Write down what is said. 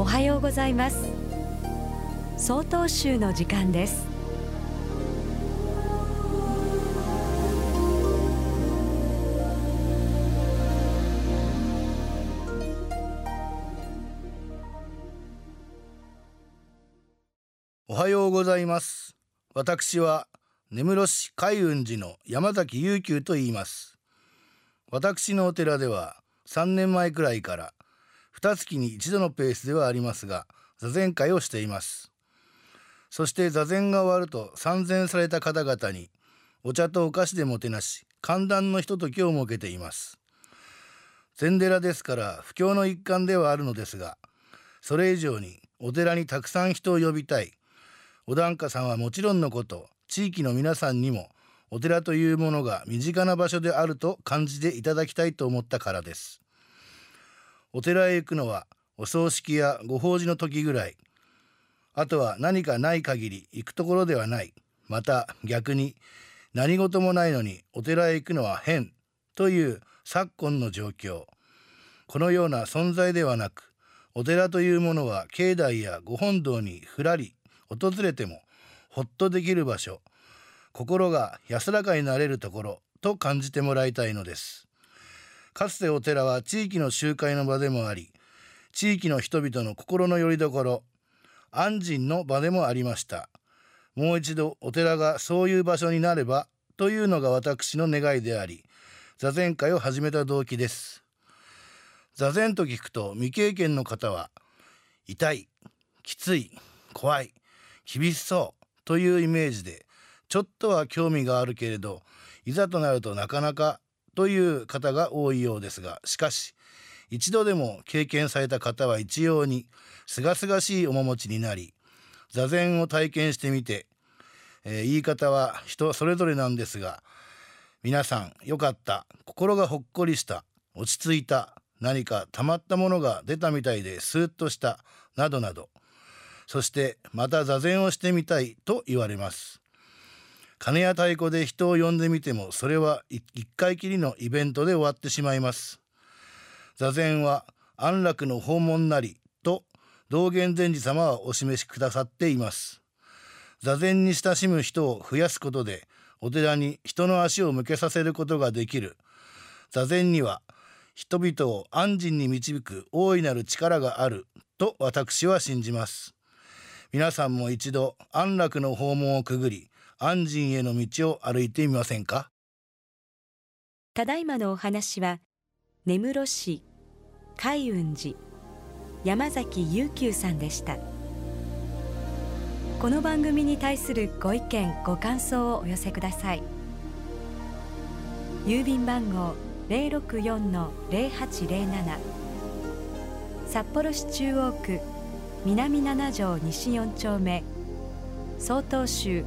おはようございます。総統集の時間です。おはようございます。私は根室市海雲寺の山崎悠久と言います。私のお寺では3年前くらいから2月に1度のペースではありますが座禅会をしています。そして座禅が終わると参禅された方々にお茶とお菓子でもてなし寒暖のひとときを設けています。禅寺ですから布教の一環ではあるのですがそれ以上にお寺にたくさん人を呼びたい。お檀家さんはもちろんのこと地域の皆さんにもお寺というものが身近な場所であると感じていただきたいと思ったからです。お寺へ行くのはお葬式やご法事の時ぐらい。あとは何かない限り行くところではない。また逆に何事もないのにお寺へ行くのは変という昨今の状況。このような存在ではなくお寺というものは境内やご本堂にふらり訪れてもほっとできる場所。心が安らかになれるところと感じてもらいたいのです。かつてお寺は地域の集会の場でもあり地域の人々の心の拠り所安心の場でもありました。もう一度お寺がそういう場所になればというのが私の願いであり座禅会を始めた動機です。座禅と聞くと未経験の方は痛いきつい怖い厳しそうというイメージでちょっとは興味があるけれどいざとなるとなかなかという方が多いようですがしかし一度でも経験された方は一様に清々しい面持ちになり座禅を体験してみて、えー、言い方は人それぞれなんですが皆さんよかった心がほっこりした落ち着いた何かたまったものが出たみたいでスーッとしたなどなど。そしてまた座禅をしてみたいと言われます。鐘や太鼓で人を呼んでみてもそれは一回きりのイベントで終わってしまいます。座禅は安楽の訪問なりと道元禅師様はお示しくださっています。座禅に親しむ人を増やすことでお寺に人の足を向けさせることができる。座禅には人々を安心に導く大いなる力があると私は信じます。皆さんも一度安楽の訪問をくぐり安心への道を歩いてみませんか？ただいまのお話は根室市海雲寺山崎悠久さんでした。この番組に対するご意見ご感想をお寄せください。郵便番号064-0807札幌市中央区南七条西4丁目曹洞州